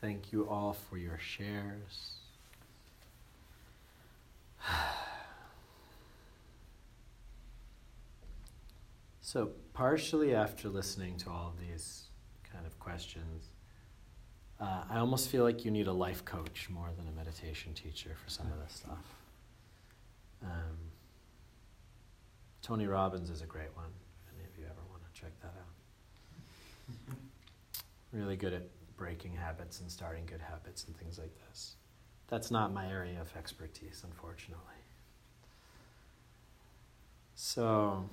Thank you all for your shares. So, partially after listening to all of these kind of questions, uh, I almost feel like you need a life coach more than a meditation teacher for some of this stuff. Um, Tony Robbins is a great one. If any of you ever want to check that out. really good at breaking habits and starting good habits and things like this. That's not my area of expertise, unfortunately. So,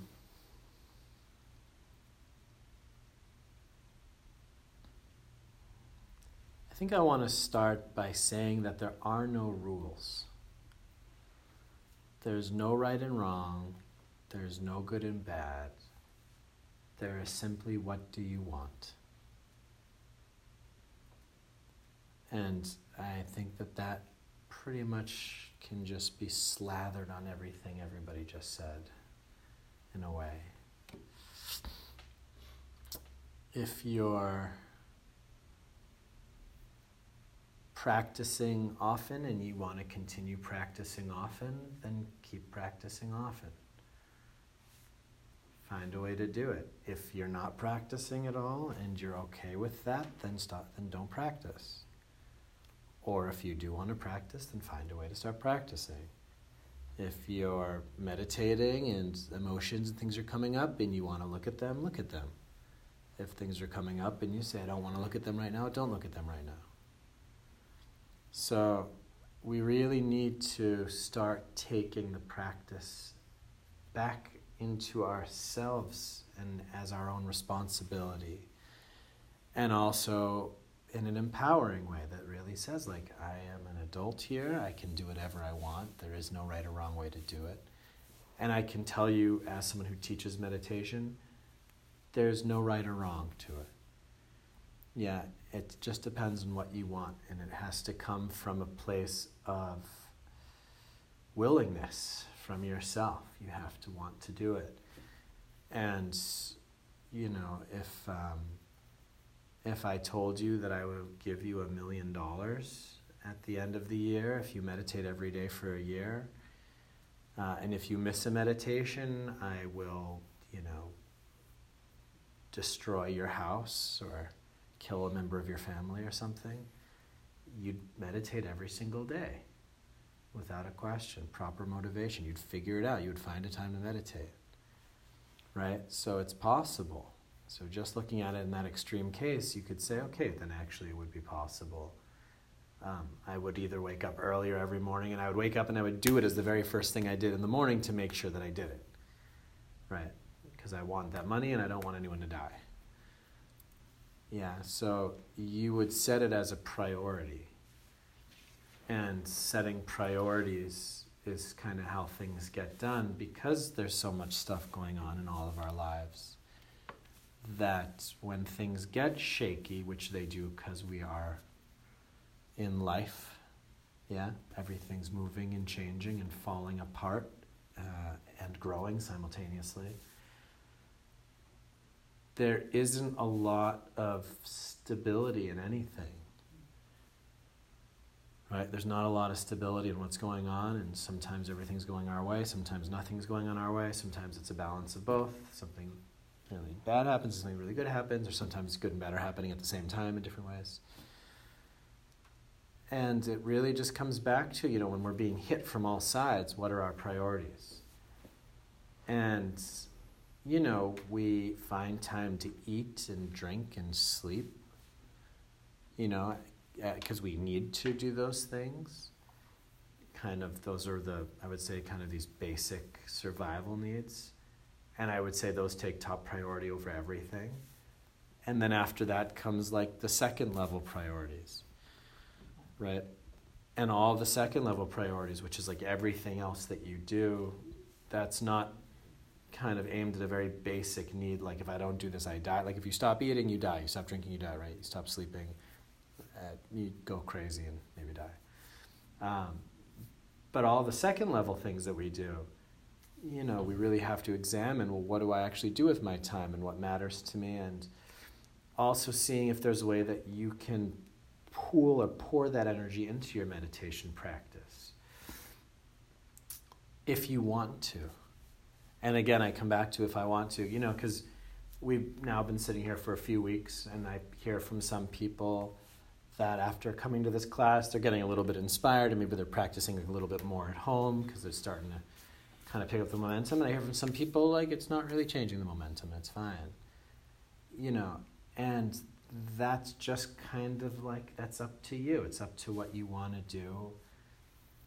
I think I want to start by saying that there are no rules. There's no right and wrong. There's no good and bad. There is simply what do you want? And I think that that pretty much can just be slathered on everything everybody just said, in a way. If you're practicing often and you want to continue practicing often, then keep practicing often. Find a way to do it. If you're not practicing at all and you're okay with that, then stop then don't practice. Or if you do want to practice, then find a way to start practicing. If you're meditating and emotions and things are coming up and you want to look at them, look at them. If things are coming up and you say, I don't want to look at them right now, don't look at them right now. So we really need to start taking the practice back into ourselves and as our own responsibility. And also in an empowering way that really says, like, I am an adult here, I can do whatever I want, there is no right or wrong way to do it. And I can tell you, as someone who teaches meditation, there's no right or wrong to it. Yeah, it just depends on what you want, and it has to come from a place of willingness from yourself. You have to want to do it. And, you know, if. Um, if I told you that I would give you a million dollars at the end of the year if you meditate every day for a year, uh, and if you miss a meditation, I will, you know, destroy your house or kill a member of your family or something, you'd meditate every single day without a question, proper motivation. You'd figure it out, you would find a time to meditate. Right? So it's possible. So, just looking at it in that extreme case, you could say, okay, then actually it would be possible. Um, I would either wake up earlier every morning and I would wake up and I would do it as the very first thing I did in the morning to make sure that I did it. Right? Because I want that money and I don't want anyone to die. Yeah, so you would set it as a priority. And setting priorities is kind of how things get done because there's so much stuff going on in all of our lives that when things get shaky, which they do because we are in life, yeah, everything's moving and changing and falling apart uh, and growing simultaneously. There isn't a lot of stability in anything. Right? There's not a lot of stability in what's going on, and sometimes everything's going our way, sometimes nothing's going on our way, sometimes it's a balance of both. Something really bad happens, something really good happens, or sometimes good and bad are happening at the same time in different ways. And it really just comes back to, you know, when we're being hit from all sides, what are our priorities? And, you know, we find time to eat and drink and sleep, you know, uh, because we need to do those things. Kind of, those are the, I would say, kind of these basic survival needs and I would say those take top priority over everything. And then after that comes like the second level priorities, right? And all the second level priorities, which is like everything else that you do, that's not kind of aimed at a very basic need. Like if I don't do this, I die. Like if you stop eating, you die. You stop drinking, you die, right? You stop sleeping, uh, you go crazy and maybe die. Um, but all the second level things that we do, you know, we really have to examine well, what do I actually do with my time and what matters to me, and also seeing if there's a way that you can pool or pour that energy into your meditation practice if you want to. And again, I come back to if I want to, you know, because we've now been sitting here for a few weeks, and I hear from some people that after coming to this class, they're getting a little bit inspired, and maybe they're practicing a little bit more at home because they're starting to kind of pick up the momentum. And I hear from some people like it's not really changing the momentum, it's fine. You know, and that's just kind of like that's up to you. It's up to what you want to do.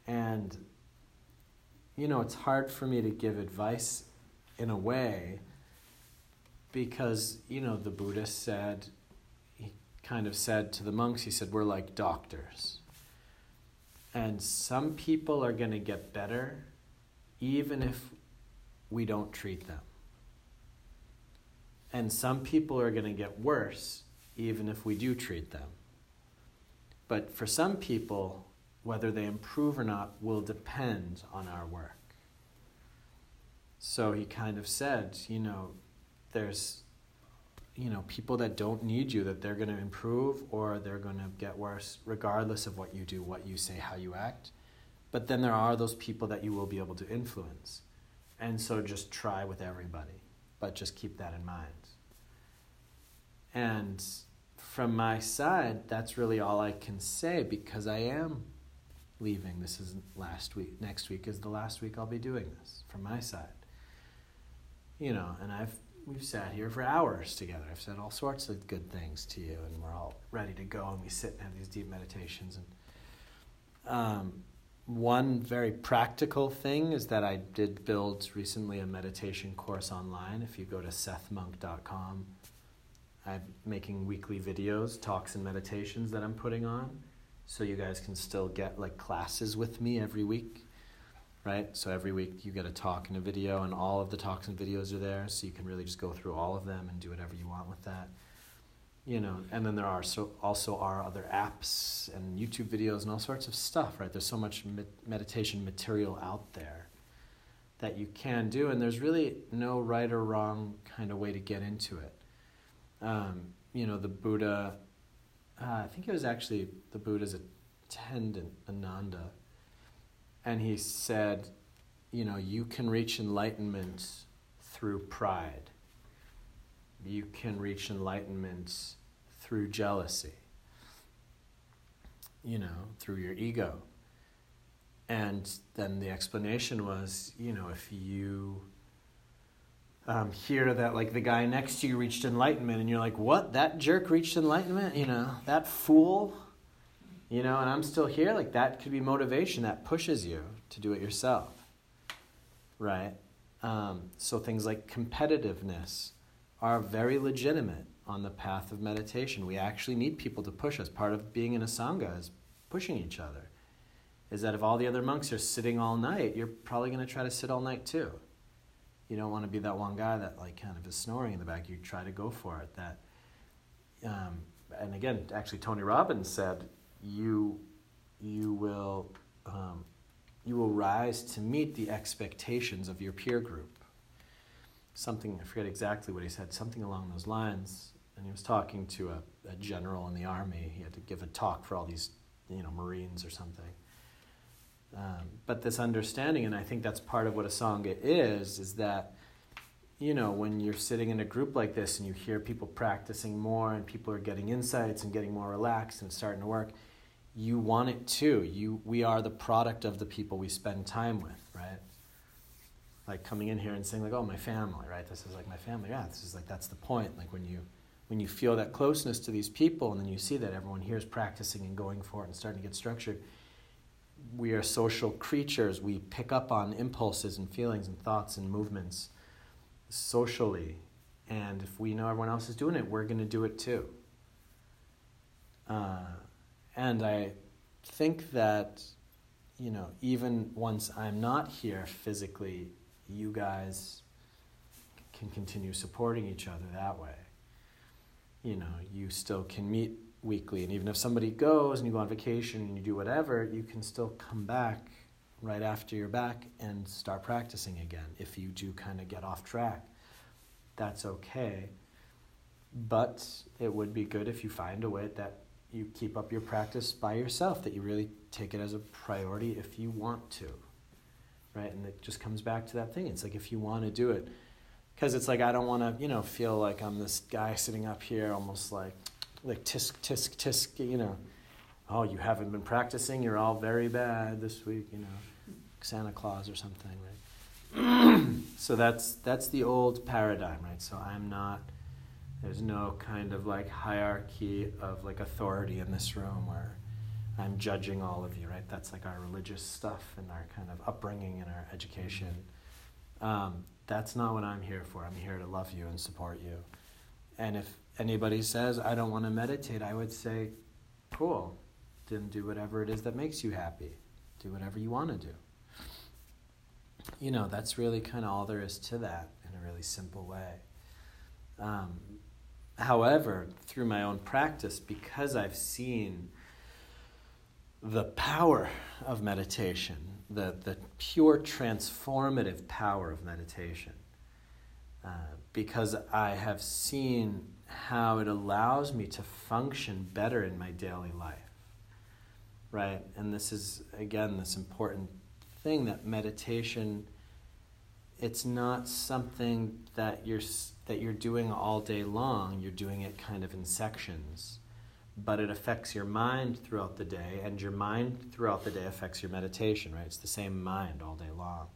And you know, it's hard for me to give advice in a way because, you know, the Buddha said, he kind of said to the monks, he said, we're like doctors. And some people are going to get better even if we don't treat them. And some people are going to get worse even if we do treat them. But for some people, whether they improve or not will depend on our work. So he kind of said, you know, there's you know people that don't need you that they're going to improve or they're going to get worse regardless of what you do, what you say, how you act. But then there are those people that you will be able to influence. And so just try with everybody, but just keep that in mind. And from my side, that's really all I can say because I am leaving. This is last week. Next week is the last week I'll be doing this from my side. You know, and I've we've sat here for hours together. I've said all sorts of good things to you, and we're all ready to go, and we sit and have these deep meditations. And um, one very practical thing is that I did build recently a meditation course online. If you go to sethmonk.com, I'm making weekly videos, talks, and meditations that I'm putting on. So you guys can still get like classes with me every week, right? So every week you get a talk and a video, and all of the talks and videos are there. So you can really just go through all of them and do whatever you want with that. You know, and then there are so also are other apps and YouTube videos and all sorts of stuff, right? There's so much med- meditation material out there that you can do, and there's really no right or wrong kind of way to get into it um, you know, the Buddha, uh, I think it was actually the Buddha's attendant, Ananda, and he said, you know, you can reach enlightenment through pride. You can reach enlightenment through jealousy, you know, through your ego. And then the explanation was, you know, if you um, hear that like the guy next to you reached enlightenment and you're like what? That jerk reached enlightenment? You know that fool? You know and i'm still here like that could be motivation that pushes you to do it yourself right? Um, so things like competitiveness are very legitimate on the path of meditation we actually need people to push us part of being in a sangha is pushing each other is that if all the other monks are sitting all night you're probably going to try to sit all night too you don't want to be that one guy that like kind of is snoring in the back. You try to go for it. That, um, and again, actually, Tony Robbins said, "You, you will, um, you will rise to meet the expectations of your peer group." Something I forget exactly what he said. Something along those lines. And he was talking to a, a general in the army. He had to give a talk for all these, you know, Marines or something um, but this understanding, and I think that's part of what a Sangha is, is that, you know, when you're sitting in a group like this and you hear people practicing more and people are getting insights and getting more relaxed and starting to work, you want it too. You, we are the product of the people we spend time with, right? Like coming in here and saying like, oh, my family, right? This is like my family. Yeah, this is like, that's the point. Like when you, when you feel that closeness to these people and then you see that everyone here is practicing and going for it and starting to get structured, we are social creatures. We pick up on impulses and feelings and thoughts and movements socially. And if we know everyone else is doing it, we're going to do it too. Uh, and I think that, you know, even once I'm not here physically, you guys can continue supporting each other that way. You know, you still can meet weekly. And even if somebody goes and you go on vacation and you do whatever, you can still come back right after you're back and start practicing again. If you do kind of get off track, that's okay. But it would be good if you find a way that you keep up your practice by yourself, that you really take it as a priority if you want to. Right? And it just comes back to that thing. It's like if you want to do it, because it's like I don't want to, you know, feel like I'm this guy sitting up here almost like, like tisk, tisk, tisk, you know. Oh, you haven't been practicing, you're all very bad this week, you know, Santa Claus or something, right? so that's, that's the old paradigm, right? So I'm not there's no kind of like hierarchy of like authority in this room where I'm judging all of you, right? That's like our religious stuff and our kind of upbringing and our education. Um, that's not what I'm here for. I'm here to love you and support you. And if anybody says, I don't want to meditate, I would say, cool. Then do whatever it is that makes you happy. Do whatever you want to do. You know, that's really kind of all there is to that in a really simple way. Um, However, through my own practice, because I've seen the power of meditation, the, the pure transformative power of meditation, uh, because I have seen how it allows me to function better in my daily life. Right? And this is, again, this important thing that meditation it's not something that you're that you're doing all day long. You're doing it kind of in sections, but it affects your mind throughout the day, and your mind throughout the day affects your meditation. Right? It's the same mind all day long.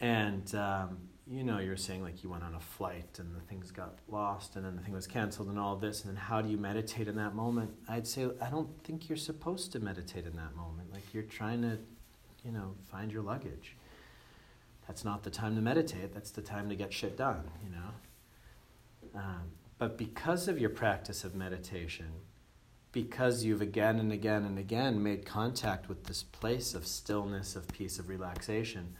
And um, you know, you're saying like you went on a flight and the things got lost, and then the thing was canceled, and all this. And then how do you meditate in that moment? I'd say I don't think you're supposed to meditate in that moment. Like you're trying to, you know, find your luggage that's not the time to meditate. That's the time to get shit done, you know? Um, but because of your practice of meditation, because you've again and again and again made contact with this place of stillness, of peace, of relaxation,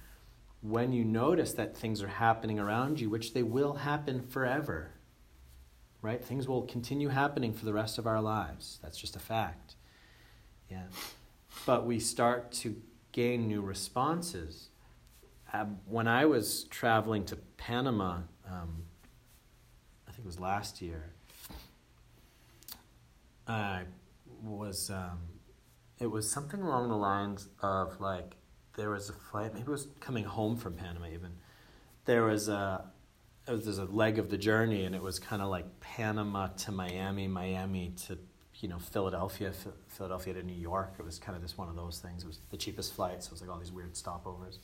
when you notice that things are happening around you, which they will happen forever, right? Things will continue happening for the rest of our lives. That's just a fact. Yeah. But we start to gain new responses um, when I was traveling to Panama, um, was last year, I was, um, it was something along the lines of like, there was a flight, maybe it was coming home from Panama even. There was a, it was, there's a leg of the journey, and it was kind of like Panama to Miami, Miami to you know Philadelphia, Philadelphia to New York. It was kind of just one of those things. It was the cheapest flight, so it was like all these weird stopovers.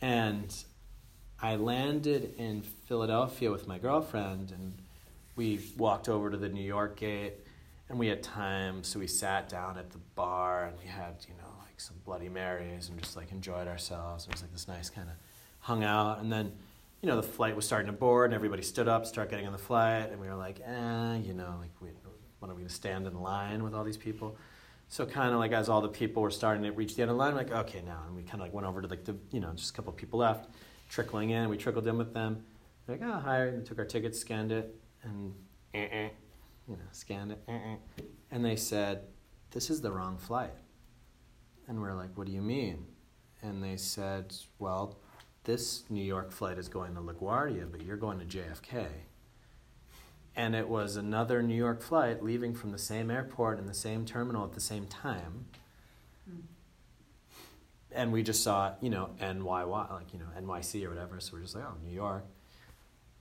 And I landed in Philadelphia with my girlfriend, and we walked over to the New York gate, and we had time, so we sat down at the bar, and we had, you know, like some Bloody Marys, and just like enjoyed ourselves. It was like this nice kind of hung out, and then, you know, the flight was starting to board, and everybody stood up, start getting on the flight, and we were like, eh, you know, like, we, when are we to stand in line with all these people? So kind of like as all the people were starting to reach the end of the line, like okay now, and we kind of like went over to like the you know just a couple people left, trickling in. We trickled in with them. They're like oh hi, and took our tickets, scanned it, and uh-uh, you know scanned it, uh-uh. and they said this is the wrong flight. And we're like, what do you mean? And they said, well, this New York flight is going to LaGuardia, but you're going to JFK and it was another New York flight leaving from the same airport and the same terminal at the same time. Mm. And we just saw, you know, NYY, like, you know, NYC or whatever. So we're just like, oh, New York.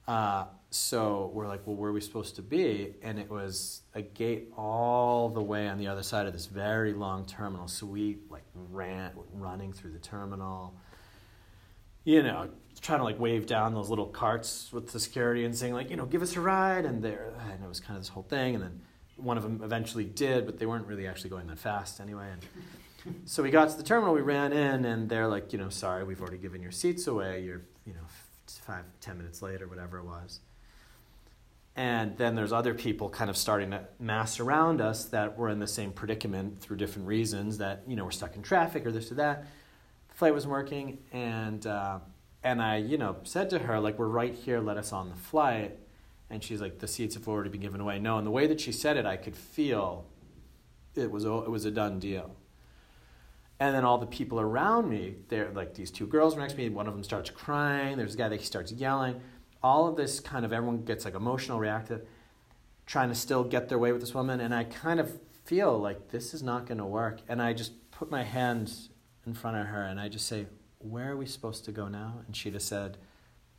Uh, so we're like, well, where are we supposed to be? And it was a gate all the way on the other side of this very long terminal. So we like ran, running through the terminal, you know, trying to like wave down those little carts with the security and saying like, you know, give us a ride. And there, and it was kind of this whole thing. And then one of them eventually did, but they weren't really actually going that fast anyway. And so we got to the terminal, we ran in, and they're like, you know, sorry, we've already given your seats away. You're, you know, five, ten minutes late or whatever it was. And then there's other people kind of starting to mass around us that were in the same predicament through different reasons that, you know, we're stuck in traffic or this or that. The flight wasn't working, and uh, and I, you know, said to her, like, we're right here, let us on the flight. And she's like, the seats have already been given away. No, and the way that she said it, I could feel it was, it was a done deal. And then all the people around me, they're like these two girls next to me, one of them starts crying, there's a guy that starts yelling. All of this kind of, everyone gets like emotional, reactive. trying to still get their way with this woman, and I kind of feel like this is not going to work. And I just put my hand in front of her and I just say, Where are we supposed to go now? And she just said,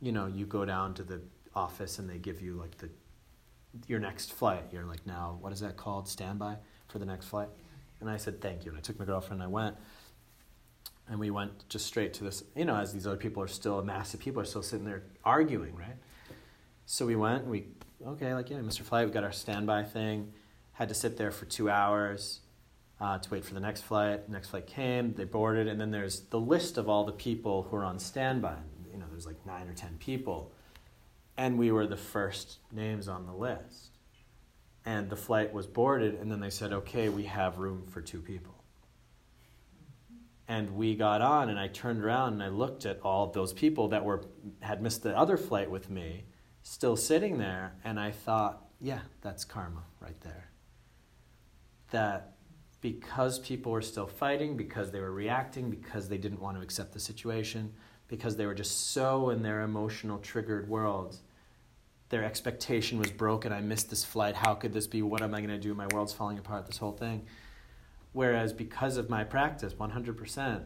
You know, you go down to the office and they give you like the your next flight. You're like, now, what is that called? Standby for the next flight. And I said, Thank you. And I took my girlfriend and I went. And we went just straight to this, you know, as these other people are still, a mass of people are still sitting there arguing, right? So we went we, okay, like, yeah, Mr. Flight, we got our standby thing. Had to sit there for two hours uh, to wait for the next flight. Next flight came, they boarded, and then there's the list of all the people who are on standby. You know, there's like nine or ten people. And we were the first names on the list. And the flight was boarded, and then they said, okay, we have room for two people. And we got on, and I turned around and I looked at all those people that were had missed the other flight with me, still sitting there, and I thought, yeah, that's karma right there. That because people were still fighting, because they were reacting, because they didn't want to accept the situation, because they were just so in their emotional triggered world. Their expectation was broken. I missed this flight. How could this be? What am I going to do? My world's falling apart, this whole thing. Whereas because of my practice, 100%,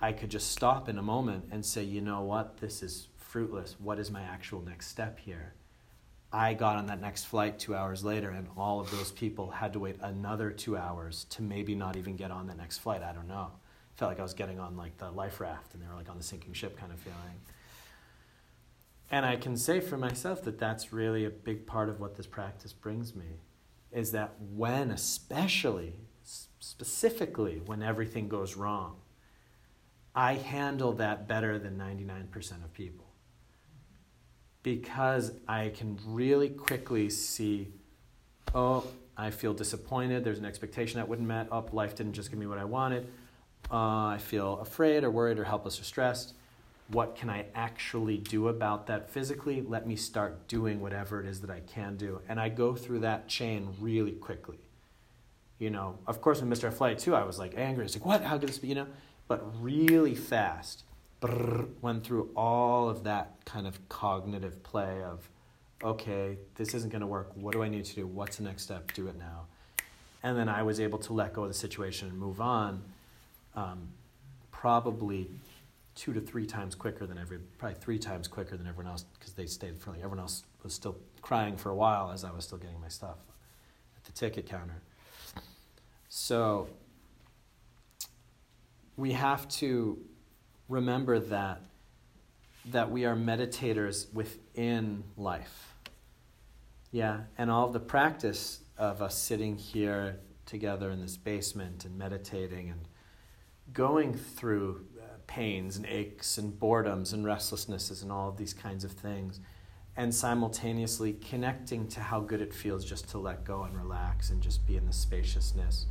I could just stop in a moment and say, you know what? This is fruitless. What is my actual next step here? I got on that next flight two hours later, and all of those people had to wait another two hours to maybe not even get on the next flight. I don't know. Felt like I was getting on like the life raft, and they were like on the sinking ship kind of feeling. And I can say for myself that that's really a big part of what this practice brings me, is that when, especially, specifically when everything goes wrong, I handle that better than 99% of people because I can really quickly see, oh, I feel disappointed. There's an expectation that wouldn't met. Oh, life didn't just give me what I wanted. Uh, I feel afraid or worried or helpless or stressed. What can I actually do about that physically? Let me start doing whatever it is that I can do. And I go through that chain really quickly. You know, of course, when Mr. Flight too, I was like angry. It's like, what? How could this be? You know, but really fast brrr, went through all of that kind of cognitive play of, okay, this isn't going to work. What do I need to do? What's the next step? Do it now. And then I was able to let go of the situation and move on, um, probably two to three times quicker than every, probably three times quicker than everyone else because they stayed for like everyone else was still crying for a while as I was still getting my stuff at the ticket counter. So we have to remember that that we are meditators within life. Yeah, and all the practice of us sitting here together in this basement and meditating and going through uh, pains and aches and boredoms and restlessnesses and all of these kinds of things and simultaneously connecting to how good it feels just to let go and relax and just be in the spaciousness.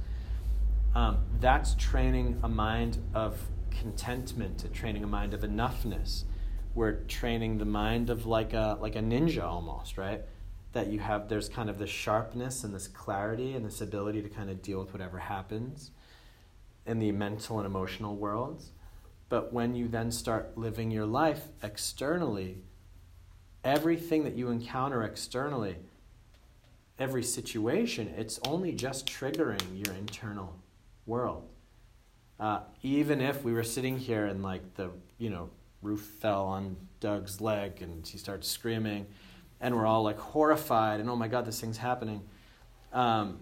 Um, that's training a mind of contentment, training a mind of enoughness. We're training the mind of like a like a ninja almost, right? That you have there's kind of this sharpness and this clarity and this ability to kind of deal with whatever happens in the mental and emotional worlds. But when you then start living your life externally, everything that you encounter externally, every situation, it's only just triggering your internal world. Uh, even if we were sitting here and like the you know roof fell on Doug's leg and he starts screaming, and we're all like horrified and oh my god this thing's happening. Um,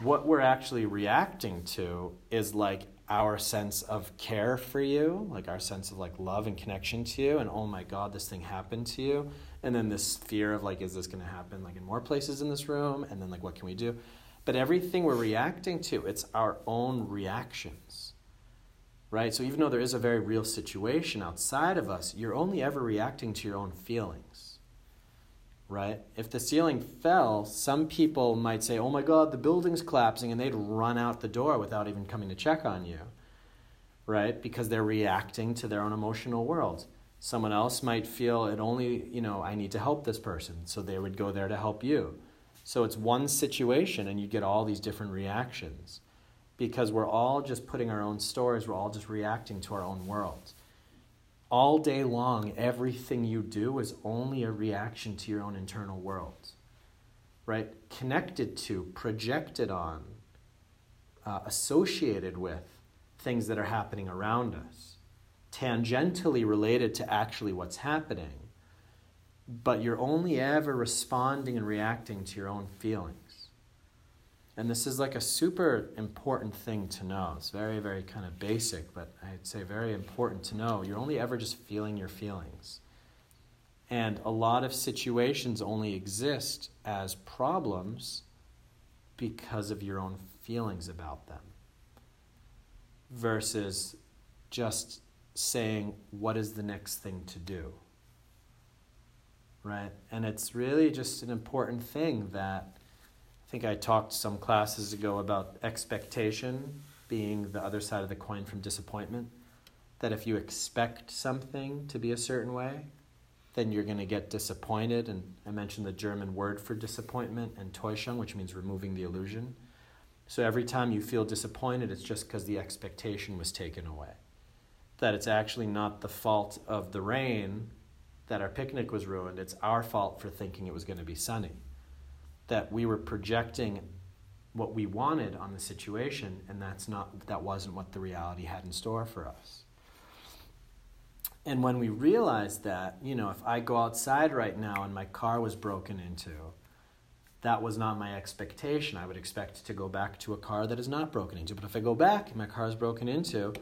what we're actually reacting to is like our sense of care for you, like our sense of like love and connection to you, and oh my god this thing happened to you, and then this fear of like is this going to happen like in more places in this room, and then like what can we do? But everything we're reacting to, it's our own reactions right? So even though there is a very real situation outside of us, you're only ever reacting to your own feelings, right? If the ceiling fell, some people might say, oh my God, the building's collapsing, and they'd run out the door without even coming to check on you, right? Because they're reacting to their own emotional world. Someone else might feel it only, you know, I need to help this person, so they would go there to help you. So it's one situation, and you get all these different reactions because we're all just putting our own stories, we're all just reacting to our own world. All day long, everything you do is only a reaction to your own internal world. right? Connected to, projected on, uh, associated with things that are happening around us, tangentially related to actually what's happening, but you're only ever responding and reacting to your own feelings. And this is like a super important thing to know. It's very, very kind of basic, but I'd say very important to know. You're only ever just feeling your feelings. And a lot of situations only exist as problems because of your own feelings about them versus just saying, what is the next thing to do? Right? And it's really just an important thing that I think I talked some classes ago about expectation being the other side of the coin from disappointment. That if you expect something to be a certain way, then you're going to get disappointed. And I mentioned the German word for disappointment, and Enttäuschung, which means removing the illusion. So every time you feel disappointed, it's just because the expectation was taken away. That it's actually not the fault of the rain that our picnic was ruined, it's our fault for thinking it was going to be sunny. That we were projecting what we wanted on the situation, and that's not, that wasn't what the reality had in store for us. And when we realized that, you know, if I go outside right now and my car was broken into, that was not my expectation. I would expect to go back to a car that is not broken into. But if I go back and my car is broken into,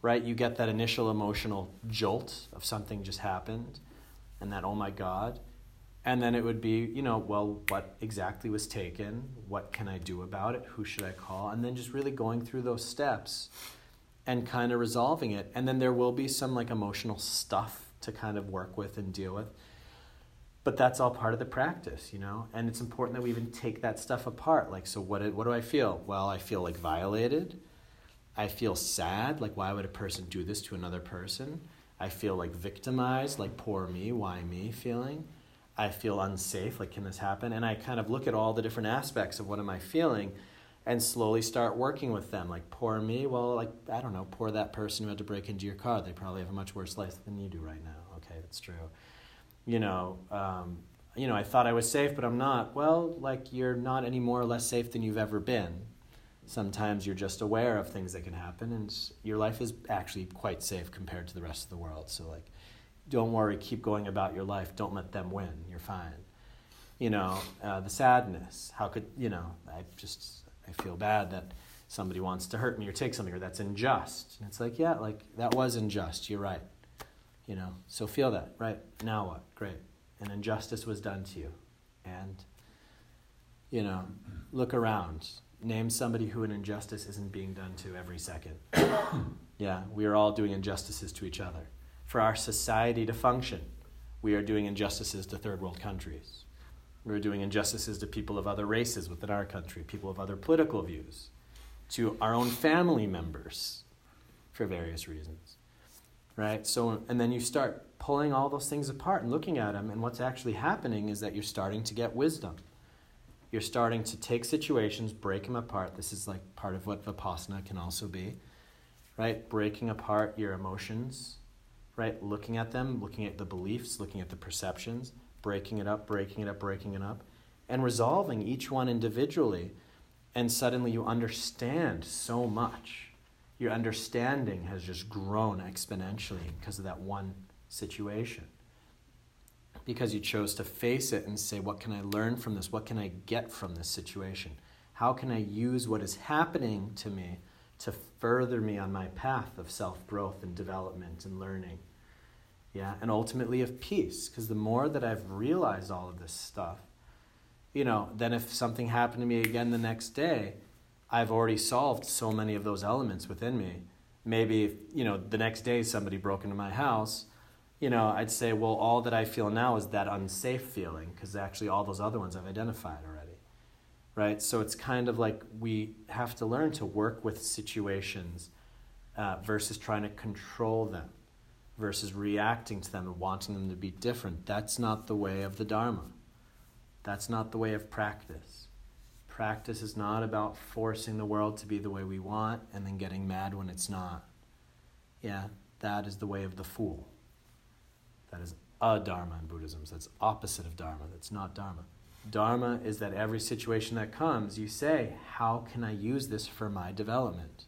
right, you get that initial emotional jolt of something just happened and that, oh my God. And then it would be, you know, well, what exactly was taken? What can I do about it? Who should I call? And then just really going through those steps and kind of resolving it. And then there will be some like emotional stuff to kind of work with and deal with but that's all part of the practice, you know? And it's important that we even take that stuff apart. Like, so what, what do I feel? Well, I feel like violated. I feel sad. Like, why would a person do this to another person? I feel like victimized, like, poor me, why me feeling? I feel unsafe, like, can this happen? And I kind of look at all the different aspects of what am I feeling and slowly start working with them. Like, poor me, well, like, I don't know, poor that person who had to break into your car. They probably have a much worse life than you do right now. Okay, that's true you know, um, you know, I thought I was safe, but I'm not. Well, like you're not any more or less safe than you've ever been. Sometimes you're just aware of things that can happen, and your life is actually quite safe compared to the rest of the world. So, like, don't worry, keep going about your life. Don't let them win. You're fine. You know, uh, the sadness. How could you know? I just I feel bad that somebody wants to hurt me or take something, or that's unjust. And it's like, yeah, like that was unjust. You're right. You know, so feel that, right? Now what? Great. and injustice was done to you. And, you know, look around. Name somebody who an injustice isn't being done to every second. yeah, we are all doing injustices to each other. For our society to function, we are doing injustices to third world countries. We're doing injustices to people of other races within our country, people of other political views, to our own family members for various reasons right? So, and then you start pulling all those things apart and looking at them, and what's actually happening is that you're starting to get wisdom. You're starting to take situations, break them apart. This is like part of what Vipassana can also be, right? Breaking apart your emotions, right? Looking at them, looking at the beliefs, looking at the perceptions, breaking it up, breaking it up, breaking it up, and resolving each one individually. And suddenly you understand so much your understanding has just grown exponentially because of that one situation. Because you chose to face it and say, What can I learn from this? What can I get from this situation? How can I use what is happening to me to further me on my path of self growth and development and learning? Yeah, and ultimately of peace. Because the more that I've realized all of this stuff, you know, then if something happened to me again the next day, I've already solved so many of those elements within me. Maybe, you know, the next day somebody broke into my house, you know, I'd say, well, all that I feel now is that unsafe feeling because actually all those other ones I've identified already. Right? So it's kind of like we have to learn to work with situations uh, versus trying to control them versus reacting to them and wanting them to be different. That's not the way of the Dharma. That's not the way of practice. Practice is not about forcing the world to be the way we want and then getting mad when it's not. Yeah, that is the way of the fool. That is adharma in Buddhism. That's opposite of dharma. That's not dharma. Dharma is that every situation that comes, you say, How can I use this for my development?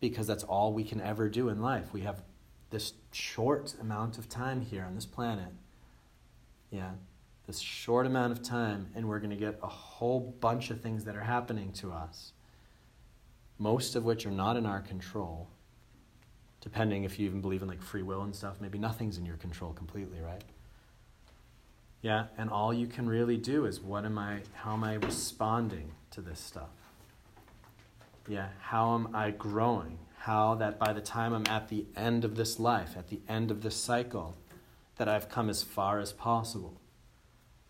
Because that's all we can ever do in life. We have this short amount of time here on this planet. Yeah, this short amount of time, and we're going to get a whole bunch of things that are happening to us, most of which are not in our control. Depending if you even believe in like free will and stuff, maybe nothing's in your control completely, right? Yeah, and all you can really do is what am I how am I responding to this stuff? Yeah, how am I growing? How that by the time I'm at the end of this life, at the end of this cycle, that I've come as far as possible.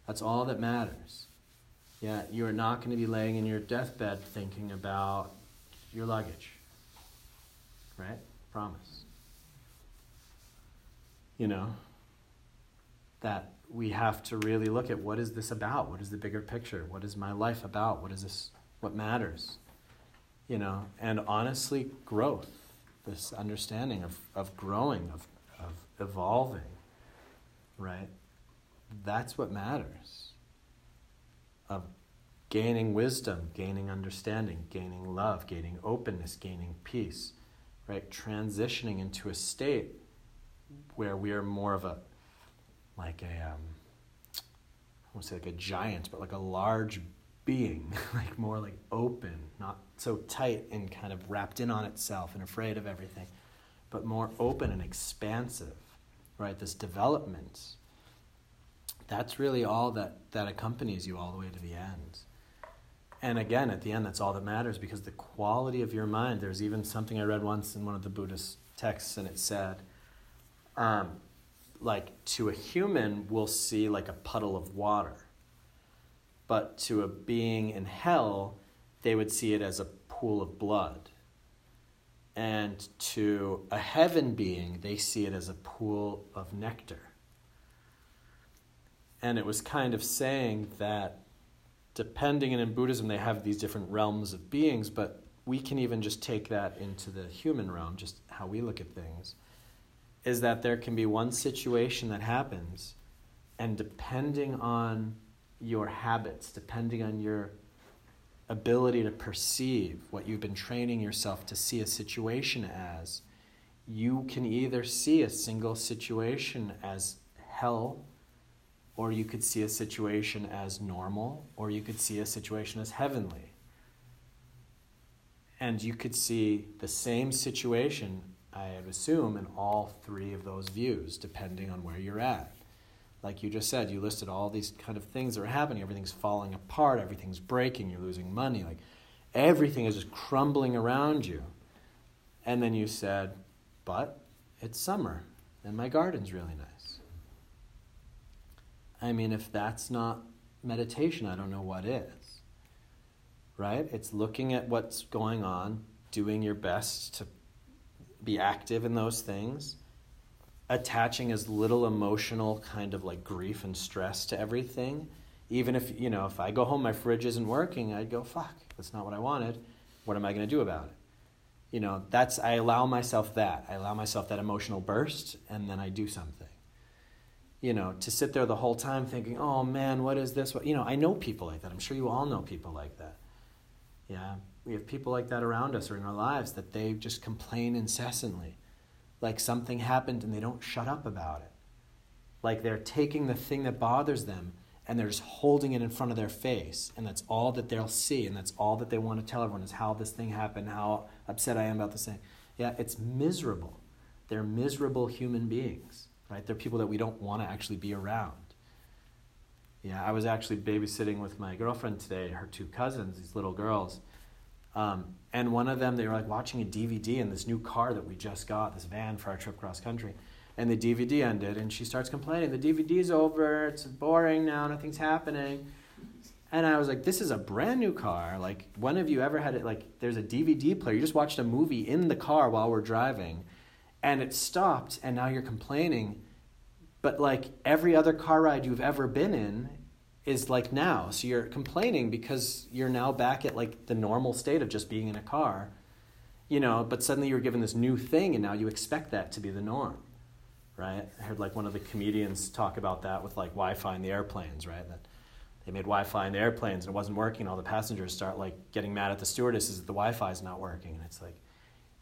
That's all that matters. Yeah, you are not going to be laying in your deathbed thinking about your luggage. Right? Promise. You know, that we have to really look at what is this about? What is the bigger picture? What is my life about? What is this? What matters? You know, and honestly, growth, this understanding of, of growing, of, of evolving, right? That's what matters. Of gaining wisdom, gaining understanding, gaining love, gaining openness, gaining peace, right? Transitioning into a state where we are more of a like a um, I won't say like a giant, but like a large being, like more like open, not so tight and kind of wrapped in on itself and afraid of everything, but more open and expansive, right? This development. That's really all that, that accompanies you all the way to the end. And again, at the end, that's all that matters because the quality of your mind, there's even something I read once in one of the Buddhist texts, and it said, um, like to a human we'll see like a puddle of water but to a being in hell they would see it as a pool of blood. And to a heaven being they see it as a pool of nectar. And it was kind of saying that depending and in buddhism they have these different realms of beings but we can even just take that into the human realm just how we look at things is that there can be one situation that happens, and depending on your habits, depending on your ability to perceive what you've been training yourself to see a situation as, you can either see a single situation as hell, or you could see a situation as normal, or you could see a situation as heavenly. And you could see the same situation I assume, in all three of those views, depending on where you're at. Like you just said, you listed all these kind of things that are happening. Everything's falling apart, everything's breaking, you're losing money. Like everything is just crumbling around you. And then you said, but it's summer and my garden's really nice. I mean, if that's not meditation, I don't know what is. Right? It's looking at what's going on, doing your best to be active in those things, attaching as little emotional kind of like grief and stress to everything. Even if, you know, if I go home, my fridge isn't working, I'd go, fuck, that's not what I wanted. What am I going to do about it? You know, that's, I allow myself that. I allow myself that emotional burst, and then I do something. You know, to sit there the whole time thinking, oh man, what is this? What, you know, I know people like that. I'm sure you all know people like that. Yeah we have people like that around us or in our lives that they just complain incessantly. Like something happened and they don't shut up about it. Like they're taking the thing that bothers them and they're just holding it in front of their face. And that's all that they'll see. And that's all that they want to tell everyone is how this thing happened, how upset I am about this thing. Yeah, it's miserable. They're miserable human beings, right? They're people that we don't want to actually be around. Yeah, I was actually babysitting with my girlfriend today, her two cousins, these little girls um, and one of them, they were like watching a DVD in this new car that we just got, this van for our trip cross country. And the DVD ended, and she starts complaining, the DVD's over, it's boring now, nothing's happening. And I was like, this is a brand new car. Like, when have you ever had it? Like, there's a DVD player. You just watched a movie in the car while we're driving, and it stopped, and now you're complaining. But, like, every other car ride you've ever been in, is like now. So you're complaining because you're now back at like the normal state of just being in a car, you know, but suddenly you're given this new thing and now you expect that to be the norm, right? I heard like one of the comedians talk about that with like Wi Fi in the airplanes, right? That they made Wi-Fi in the airplanes and it wasn't working. All the passengers start like getting mad at the stewardesses that the Wi-Fi is not working, and it's like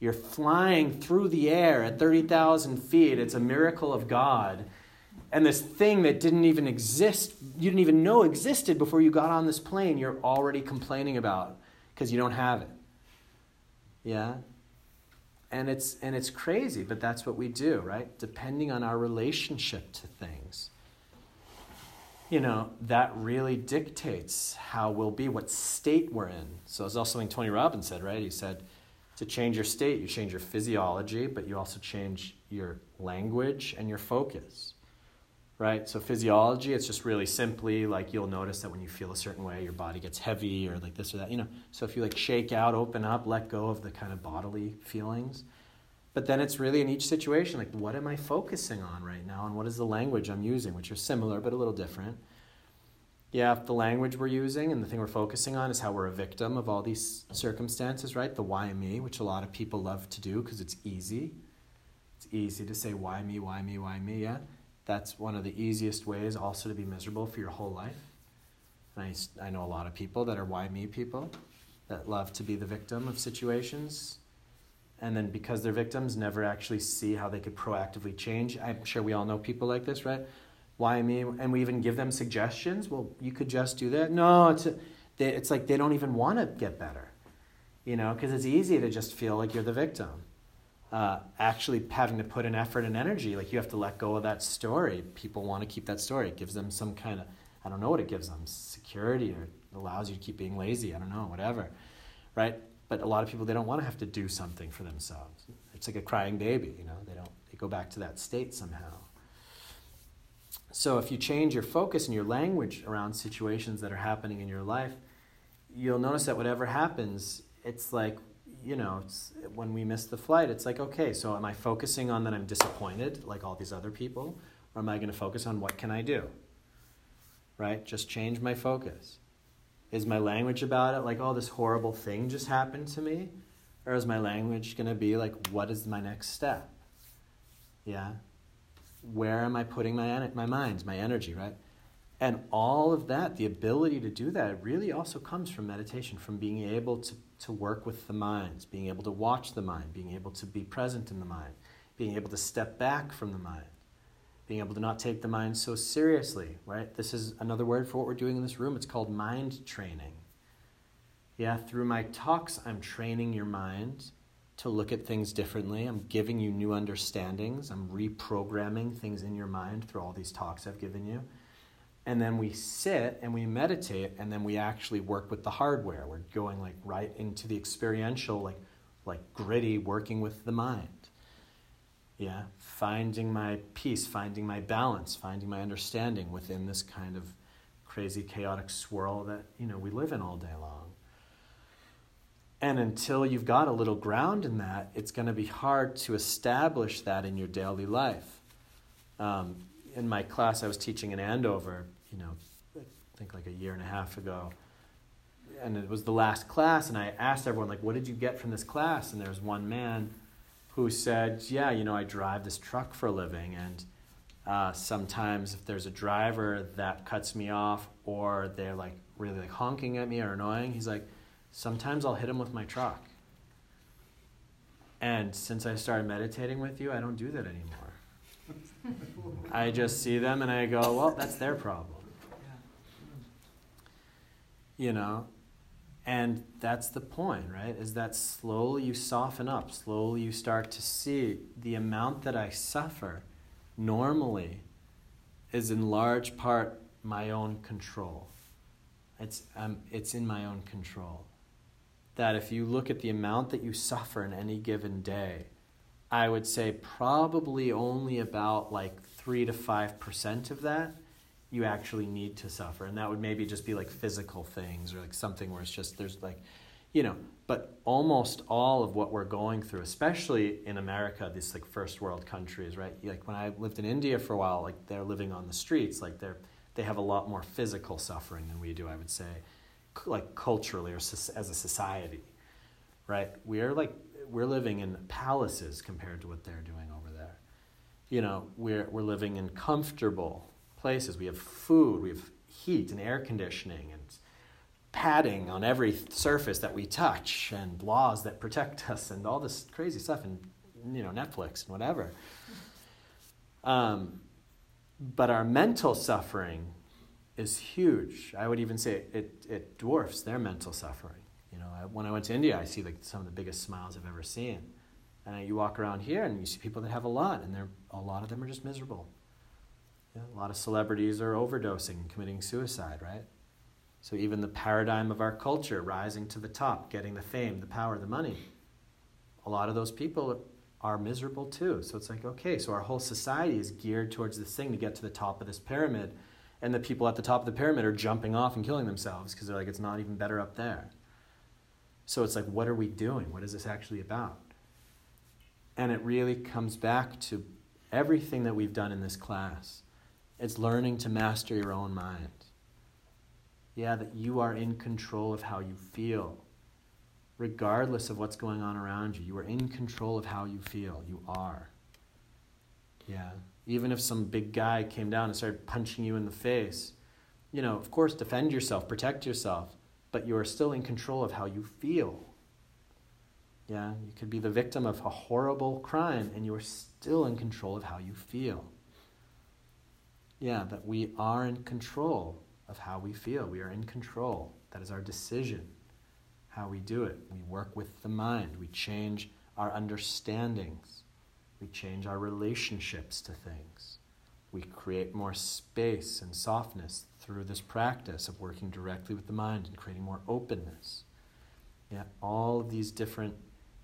you're flying through the air at 30,000 feet. It's a miracle of God. And this thing that didn't even exist, you didn't even know existed before you got on this plane, you're already complaining about because you don't have it. Yeah? And it's, and it's crazy, but that's what we do, right? Depending on our relationship to things you know, that really dictates how we'll be, what state we're in. So it's also something Tony Robbins said, right? He said, to change your state, you change your physiology, but you also change your language and your focus, right? So physiology, it's just really simply like you'll notice that when you feel a certain way, your body gets heavy or like this or that, you know. So if you like shake out, open up, let go of the kind of bodily feelings. But then it's really in each situation, like what am I focusing on right now and what is the language I'm using, which are similar but a little different. Yeah, if the language we're using and the thing we're focusing on is how we're a victim of all these circumstances, right? The why me, which a lot of people love to do because it's easy. It's easy to say why me, why me, why me, yeah? That's one of the easiest ways also to be miserable for your whole life. And I, I know a lot of people that are why me people that love to be the victim of situations. And then because they're victims, never actually see how they could proactively change. I'm sure we all know people like this, right? Why me? And we even give them suggestions. Well, you could just do that. No, it's, a, they, it's like they don't even want to get better, you know, because it's easy to just feel like you're the victim. Uh, actually, having to put in effort and energy, like you have to let go of that story. People want to keep that story. It gives them some kind of, I don't know what it gives them, security or allows you to keep being lazy. I don't know, whatever, right? But a lot of people, they don't want to have to do something for themselves. It's like a crying baby, you know, they don't, they go back to that state somehow. So if you change your focus and your language around situations that are happening in your life, you'll notice that whatever happens, it's like, you know, when we miss the flight, it's like, okay, so am I focusing on that I'm disappointed like all these other people? Or am I going to focus on what can I do? Right? Just change my focus. Is my language about it like, oh, this horrible thing just happened to me? Or is my language going to be like, what is my next step? Yeah? Where am I putting my, my mind, my energy, right? And all of that, the ability to do that, really also comes from meditation, from being able to, to work with the mind, being able to watch the mind, being able to be present in the mind, being able to step back from the mind, being able to not take the mind so seriously, right? This is another word for what we're doing in this room. It's called mind training. Yeah, through my talks, I'm training your mind to look at things differently. I'm giving you new understandings. I'm reprogramming things in your mind through all these talks I've given you. And then we sit and we meditate and then we actually work with the hardware. We're going like right into the experiential, like like gritty working with the mind. Yeah, finding my peace, finding my balance, finding my understanding within this kind of crazy chaotic swirl that, you know, we live in all day long. And until you've got a little ground in that, it's going to be hard to establish that in your daily life. Um, in my class, I was teaching in Andover, you know, I think like a year and a half ago. And it was the last class, and I asked everyone, like, what did you get from this class? And there was one man who said, yeah, you know, I drive this truck for a living, and uh, sometimes if there's a driver that cuts me off or they're like really like honking at me or annoying, he's like, Sometimes I'll hit them with my truck. And since I started meditating with you, I don't do that anymore. I just see them and I go, well, that's their problem. You know? And that's the point, right? Is that slowly you soften up, slowly you start to see the amount that I suffer normally is in large part my own control. It's, um, it's in my own control that if you look at the amount that you suffer in any given day, I would say probably only about like 3 to 5% of that you actually need to suffer. And that would maybe just be like physical things or like something where it's just there's like, you know, but almost all of what we're going through, especially in America, these like first world countries, right? Like when I lived in India for a while, like they're living on the streets, like they're, they have a lot more physical suffering than we do, I would say like culturally or as a society, right? We're like we're living in palaces compared to what they're doing over there. You know, we're we're living in comfortable places. We have food. We have heat and air conditioning and padding on every surface that we touch and laws that protect us and all this crazy stuff and you know Netflix and whatever. Um, but our mental suffering is huge. I would even say it, it dwarfs their mental suffering. You know, I, when I went to India, I see like some of the biggest smiles I've ever seen. And you walk around here and you see people that have a lot, and they're, a lot of them are just miserable. Yeah, a lot of celebrities are overdosing, committing suicide, right? So even the paradigm of our culture, rising to the top, getting the fame, the power, the money, a lot of those people are miserable too. So it's like, okay, so our whole society is geared towards this thing to get to the top of this pyramid, and the people at the top of the pyramid are jumping off and killing themselves because they're like, it's not even better up there. So it's like, what are we doing? What is this actually about? And it really comes back to everything that we've done in this class. It's learning to master your own mind. Yeah, that you are in control of how you feel regardless of what's going on around you. You are in control of how you feel. You are. Yeah. Even if some big guy came down and started punching you in the face, you know, of course, defend yourself, protect yourself, but you are still in control of how you feel. Yeah, you could be the victim of a horrible crime and you are still in control of how you feel. Yeah, that we are in control of how we feel. We are in control. That is our decision how we do it. We work with the mind, we change our understandings, we change our relationships to things. We create more space and softness through this practice of working directly with the mind and creating more openness. Yeah, all of these different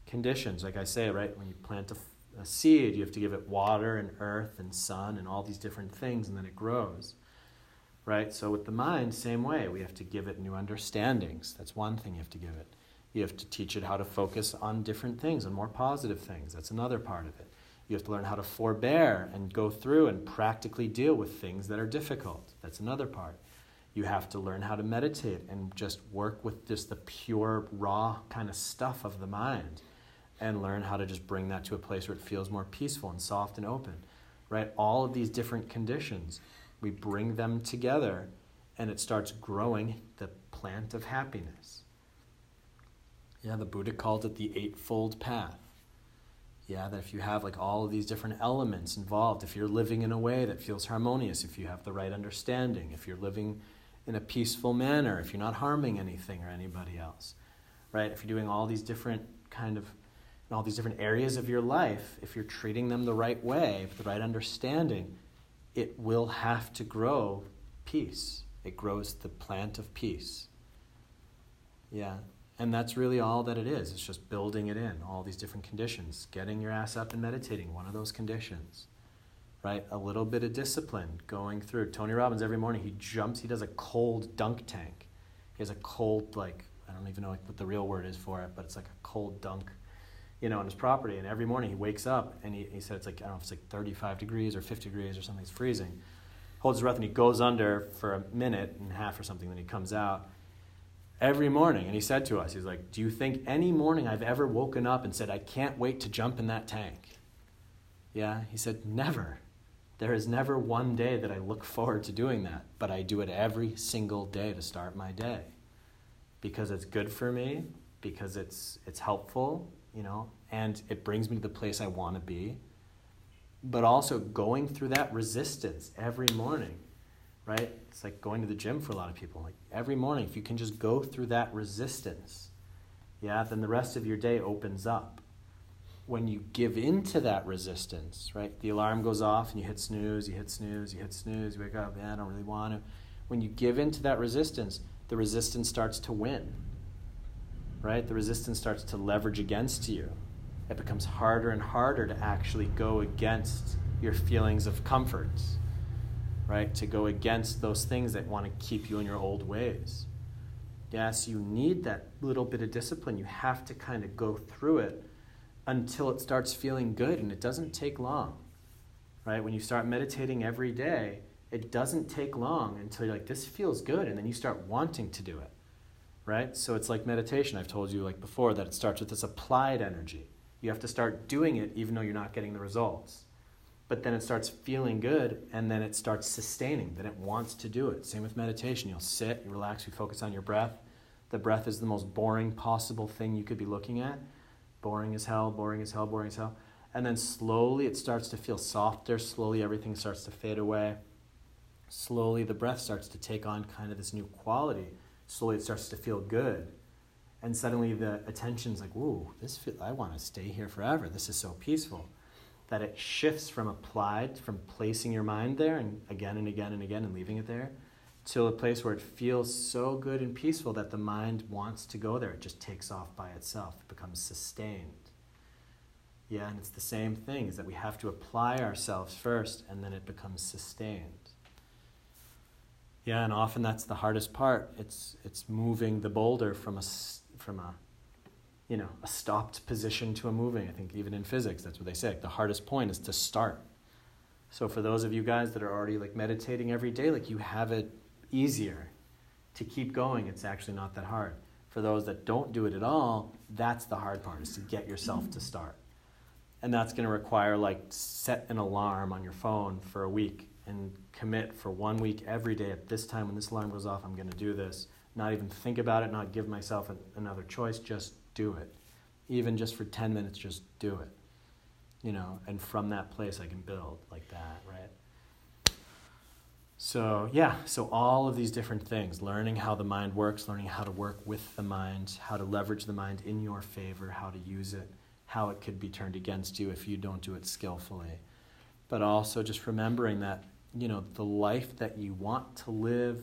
conditions, like I say, right, when you plant a, a seed, you have to give it water and earth and sun and all these different things, and then it grows right? So with the mind, same way. We have to give it new understandings. That's one thing you have to give it. You have to teach it how to focus on different things and more positive things. That's another part of it. You have to learn how to forbear and go through and practically deal with things that are difficult. That's another part. You have to learn how to meditate and just work with just the pure, raw kind of stuff of the mind and learn how to just bring that to a place where it feels more peaceful and soft and open. Right? All of these different conditions we bring them together and it starts growing the plant of happiness. Yeah, the Buddha called it the Eightfold Path. Yeah, that if you have like all of these different elements involved, if you're living in a way that feels harmonious, if you have the right understanding, if you're living in a peaceful manner, if you're not harming anything or anybody else, right? If you're doing all these different kind of all these different areas of your life, if you're treating them the right way, with the right understanding, it will have to grow peace. It grows the plant of peace. Yeah. And that's really all that it is. It's just building it in, all these different conditions. Getting your ass up and meditating, one of those conditions. Right? A little bit of discipline going through. Tony Robbins, every morning, he jumps, he does a cold dunk tank. He has a cold, like, I don't even know what the real word is for it, but it's like a cold dunk you know, on his property. And every morning he wakes up and he, he said it's like, I don't know if it's like 35 degrees or 50 degrees or something, it's freezing. Holds his breath and he goes under for a minute and a half or something, then he comes out every morning. And he said to us, he's like, Do you think any morning I've ever woken up and said, I can't wait to jump in that tank? Yeah, he said, Never. There is never one day that I look forward to doing that, but I do it every single day to start my day because it's good for me, because it's, it's helpful, you know, and it brings me to the place I want to be. But also going through that resistance every morning, right? It's like going to the gym for a lot of people. Like every morning, if you can just go through that resistance, yeah, then the rest of your day opens up. When you give into that resistance, right? The alarm goes off and you hit snooze, you hit snooze, you hit snooze, you wake up, man, I don't really want to. When you give into that resistance, the resistance starts to win right? The resistance starts to leverage against you. It becomes harder and harder to actually go against your feelings of comfort, right? To go against those things that want to keep you in your old ways. Yes, you need that little bit of discipline. You have to kind of go through it until it starts feeling good, and it doesn't take long, right? When you start meditating every day, it doesn't take long until you're like, this feels good, and then you start wanting to do it right? So it's like meditation. I've told you like before that it starts with this applied energy. You have to start doing it even though you're not getting the results. But then it starts feeling good and then it starts sustaining then it wants to do it. Same with meditation. You'll sit you relax you focus on your breath. The breath is the most boring possible thing you could be looking at. Boring as hell boring as hell boring as hell. And then slowly it starts to feel softer. Slowly everything starts to fade away. Slowly the breath starts to take on kind of this new quality. Slowly it starts to feel good. And suddenly the attention's like whoa this feel, i want to stay here forever. This is so peaceful that it shifts from applied, from placing your mind there and again and again and again and leaving it there, to a place where it feels so good and peaceful that the mind wants to go there. It just takes off by itself, it becomes sustained. Yeah, and it's the same thing, is that we have to apply ourselves first and then it becomes sustained. Yeah, and often that's the hardest part. It's, it's moving the boulder from a, from a you know, a stopped position to a moving. I think even in physics, that's what they say. Like the hardest point is to start. So for those of you guys that are already like meditating every day, like you have it easier to keep going. It's actually not that hard. For those that don't do it at all, that's the hard part is to get yourself to start. And that's going to require like set an alarm on your phone for a week and commit for one week every day at this time when this alarm goes off, I'm going to do this. Not even think about it, not give myself another choice, just do it. Even just for 10 minutes, just do it. You know, and from that place, I can build like that, right? So, yeah, so all of these different things learning how the mind works, learning how to work with the mind, how to leverage the mind in your favor, how to use it, how it could be turned against you if you don't do it skillfully. But also just remembering that, you know, the life that you want to live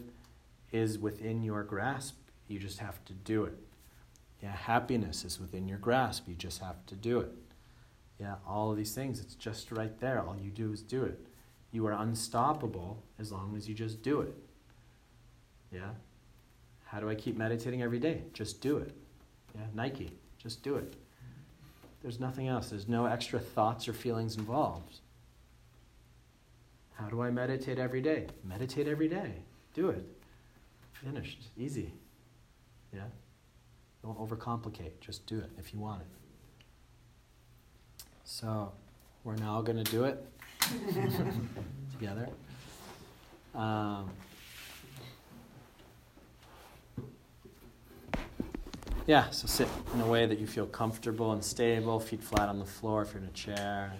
is within your grasp. You just have to do it. Yeah, happiness is within your grasp. You just have to do it. Yeah, all of these things, it's just right there. All you do is do it. You are unstoppable as long as you just do it. Yeah? How do I keep meditating every day? Just do it. Yeah, Nike, just do it. There's nothing else. There's no extra thoughts or feelings involved. How do I meditate every day? Meditate every day. Do it. Finished. Easy. Yeah? Don't overcomplicate. Just do it if you want it. So, we're now going to do it together. Um, yeah, so sit in a way that you feel comfortable and stable, feet flat on the floor if you're in a chair.